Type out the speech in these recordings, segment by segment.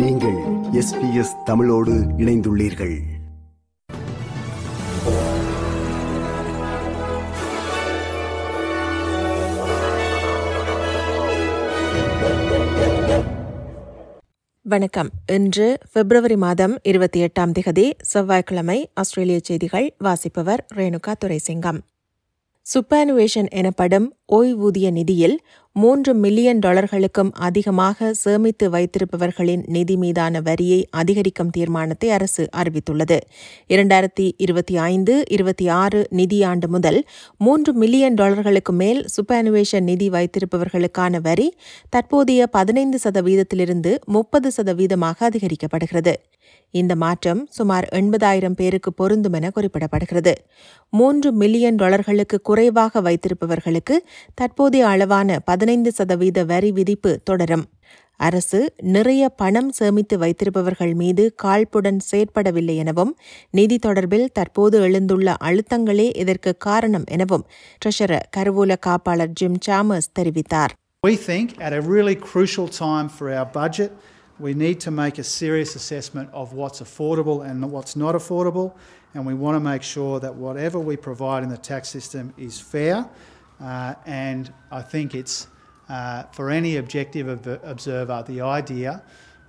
நீங்கள் எஸ்பிஎஸ் தமிழோடு இணைந்துள்ளீர்கள். வணக்கம். இன்று பிப்ரவரி மாதம் இருபத்தி எட்டாம் திகதி செவ்வாய்க்கிழமை ஆஸ்திரேலிய செய்திகள் வாசிப்பவர் ரேணுகா துரைசிங்கம். சுப்பானுவேஷன் எனப்படும் ஓய்வூதிய நிதியில் மூன்று மில்லியன் டாலர்களுக்கும் அதிகமாக சேமித்து வைத்திருப்பவர்களின் நிதி மீதான வரியை அதிகரிக்கும் தீர்மானத்தை அரசு அறிவித்துள்ளது. இரண்டாயிரத்தி இருபத்தி ஐந்து இருபத்தி ஆறு நிதியாண்டு முதல் மூன்று மில்லியன் டாலர்களுக்கு மேல் சுப்பானுவேஷன் நிதி வைத்திருப்பவர்களுக்கான வரி தற்போதைய பதினைந்து சதவீதத்திலிருந்து முப்பது சதவீதமாக அதிகரிக்கப்படுகிறது. இந்த மாற்றம் சுமார் எண்பதாயிரம் பேருக்கு பொருந்தும் என குறிப்பிடப்படுகிறது. மூன்று மில்லியன் டாலர்களுக்கு குறைவாக வைத்திருப்பவர்களுக்கு தற்போதைய அளவான பதினைந்து சதவீத வரி விதிப்பு தொடரும் அரசு நிறைய பணம் சேமித்து வைத்திருப்பவர்கள் மீது காழ்ப்புடன் செயற்படவில்லை எனவும் நிதி தொடர்பில் தற்போது எழுந்துள்ள அழுத்தங்களே இதற்கு காரணம் எனவும் ட்ரெஷரர் கருவூல காப்பாளர் ஜிம் சாமர்ஸ் தெரிவித்தார் We think at a really crucial time for our budget, we need to make a serious assessment of what's affordable and what's not affordable, and we want to make sure that whatever we provide in the tax system is fair. Uh, and I think it's uh, for any objective ob- observer the idea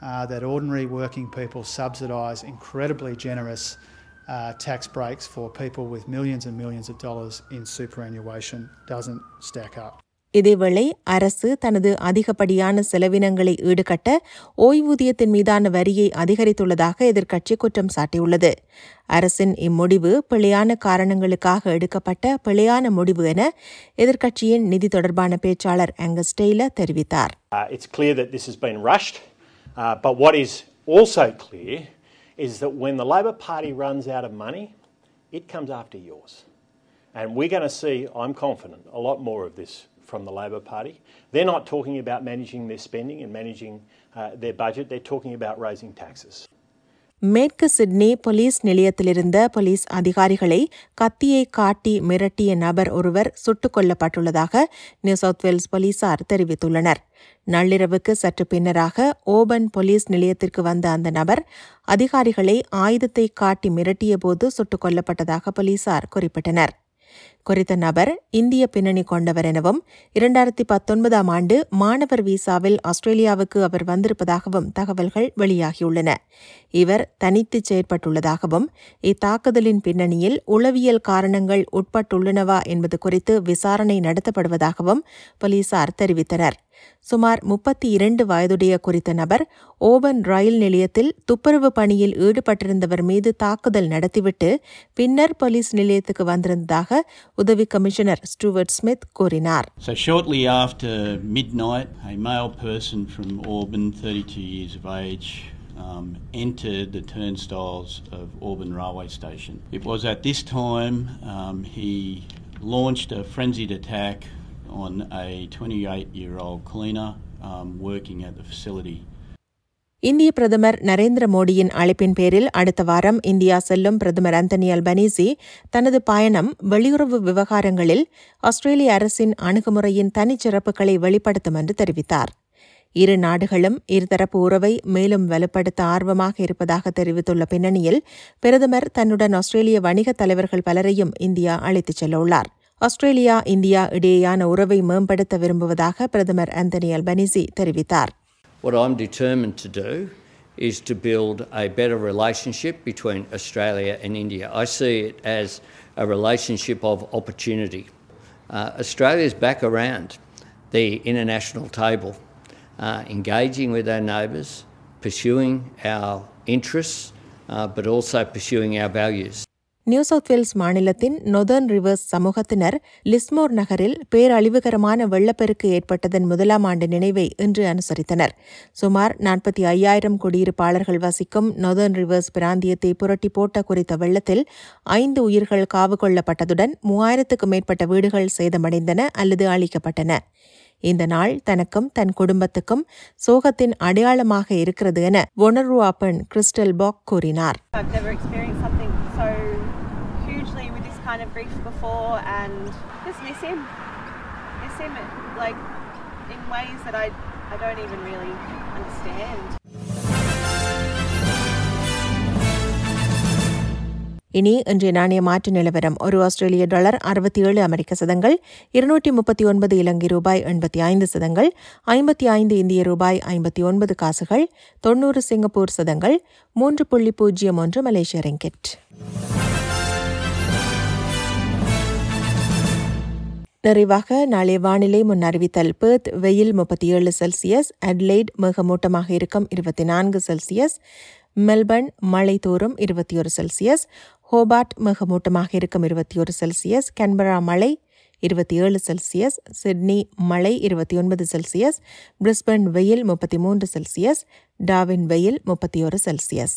uh, that ordinary working people subsidise incredibly generous uh, tax breaks for people with millions and millions of dollars in superannuation doesn't stack up. இதேவேளை அரசு தனது அதிகப்படியான செலவினங்களை ஈடுகட்ட ஓய்வூதியத்தின் மீதான வரியை அதிகரித்துள்ளதாக எதிர்க்கட்சி குற்றம் சாட்டியுள்ளது அரசின் இம்முடிவு பிழையான காரணங்களுக்காக எடுக்கப்பட்ட பிழையான முடிவு என எதிர்க்கட்சியின் நிதி தொடர்பான பேச்சாளர் அங்கஸ் டெய்லர் தெரிவித்தார் Is that when the Labor Party runs out of money, it comes after yours. And we're going to see, I'm confident, a lot more of this from the Labor Party. They're not talking about managing their spending and managing uh, their budget, they're talking about raising taxes. மேற்கு Sydney police நிலையத்திலிருந்த police அதிகாரிகளை கத்தியை காட்டி மிரட்டிய நபர் ஒருவர் சுட்டுக் கொல்லப்பட்டுள்ளதாக new South Wales போலீசார் தெரிவித்துள்ளனர் நள்ளிரவுக்கு சற்று பின்னராக ஓபன் போலீஸ் நிலையத்திற்கு வந்த அந்த நபர் அதிகாரிகளை ஆயுதத்தை காட்டி மிரட்டியபோது சுட்டுக் கொல்லப்பட்டதாக போலீசார் குறிப்பிட்டனர் குறித்த நபர் இந்திய பின்னணி கொண்டவர் எனவும் இரண்டாயிரத்தி பத்தொன்பதாம் ஆண்டு மாணவர் விசாவில் ஆஸ்திரேலியாவுக்கு அவர் வந்திருப்பதாகவும் தகவல்கள் வெளியாகியுள்ளன. இவர் தனித்து செயற்பட்டுள்ளதாகவும் இத்தாக்குதலின் பின்னணியில் உளவியல் காரணங்கள் உட்பட்டுள்ளனவா என்பது குறித்து விசாரணை நடத்தப்படுவதாகவும் போலீசார் தெரிவித்தனர். சுமார் முப்பத்தி இரண்டு வயதுடைய குறித்த நபர் ஓபன் ரயில் நிலையத்தில் துப்புரவு பணியில் ஈடுபட்டிருந்தவர் மீது தாக்குதல் நடத்திவிட்டு பின்னர் போலீஸ் நிலையத்துக்கு வந்திருந்ததாக உதவி கமிஷனர் ஸ்டூவர்ட் ஸ்மித் கூறினார் So, shortly after midnight, a male person from Auburn, 32 years of age, um, entered the turnstiles of Auburn Railway Station. It was at this time um, he launched a frenzied attack on a 28 year old cleaner um, working at the facility. இந்திய பிரதமர் நரேந்திர மோடியின் அழைப்பின் பேரில் அடுத்த வாரம் India செல்லும் பிரதமர் Anthony Albanese தனது பயணம் வெளியுறவு விவகாரங்களில் ஆஸ்திரேலிய அரசின் அணுகுமுறையின் தனிச்சிறப்புகளை வெளிப்படுத்தும் என்று தெரிவித்தார் இரு நாடுகளும் இருதரப்பு உறவை மேலும் வலுப்படுத்த ஆர்வமாக இருப்பதாக தெரிவித்துள்ள பின்னணியில் பிரதமர் தன்னுடன் ஆஸ்திரேலிய வணிகத் தலைவர்கள் பலரையும் இந்தியா அழைத்துச் செல்லவுள்ளார் ஆஸ்திரேலியா இந்தியா இடையேயான உறவை மேம்படுத்த விரும்புவதாக பிரதமர் அந்தனி அல்பனீசி தெரிவித்தார் What I'm determined to do is to build a better relationship between Australia and India. I see it as a relationship of opportunity. Uh, Australia's back around the international table, uh, engaging with our neighbours, pursuing our interests, uh, but also pursuing our values. New South Wales மாநிலத்தின் Northern Rivers சமூகத்தினர் Lismore நகரில் பேரழிவுகரமான வெள்ளப்பெருக்கு ஏற்பட்டதன் முதலாம் ஆண்டு நினைவை இன்று அனுசரித்தனர். சுமார் நாற்பத்தி ஐயாயிரம் குடியிருப்பாளர்கள் வசிக்கும் நொதர்ன் ரிவர்ஸ் பிராந்தியத்தை புரட்டி போட்ட குறித்த வெள்ளத்தில் ஐந்து உயிர்கள் காவு கொள்ளப்பட்டதுடன் மூவாயிரத்துக்கும் மேற்பட்ட வீடுகள் சேதமடைந்தன அல்லது அழிக்கப்பட்டன. இந்த நாள் தனக்கும் தன் குடும்பத்துக்கும் சோகத்தின் அடையாளமாக இருக்கிறது என ஒனர்வாப்பன் கிறிஸ்டல் பாக் கூறினார். kind of brief before and just miss him. Miss him like in ways that I, I don't even really understand. இனி இன்றைய நாணய மாற்று நிலவரம் ஒரு ஆஸ்திரேலிய டாலர் அறுபத்தி ஏழு அமெரிக்க சதங்கள் இருநூற்றி முப்பத்தி ஒன்பது இலங்கை ரூபாய் எண்பத்தி ஐந்து சதங்கள் ஐம்பத்தி ஐந்து இந்திய ரூபாய் ஐம்பத்தி ஒன்பது காசுகள் தொன்னூறு சிங்கப்பூர் சதங்கள் மூன்று புள்ளி பூஜ்ஜியம் ஒன்று மலேசிய ரிங்கெட் நிறைவாக நாளை வானிலை முன் அறிவித்தல் பேர்த் வெயில் முப்பத்தி ஏழு செல்சியஸ் அட்லைட் மேகமூட்டமாக இருக்கும் இருபத்தி நான்கு செல்சியஸ் மெல்பர்ன் மழை தோறும் இருபத்தி ஒரு செல்சியஸ் ஹோபார்ட் மேகமூட்டமாக இருக்கும் இருபத்தி ஒரு செல்சியஸ் கன்பரா மழை இருபத்தி ஏழு செல்சியஸ் சிட்னி மழை இருபத்தி ஒன்பது செல்சியஸ் பிரிஸ்பன் வெயில் முப்பத்தி மூன்று செல்சியஸ் டாவின் வெயில் முப்பத்தி ஒரு செல்சியஸ்.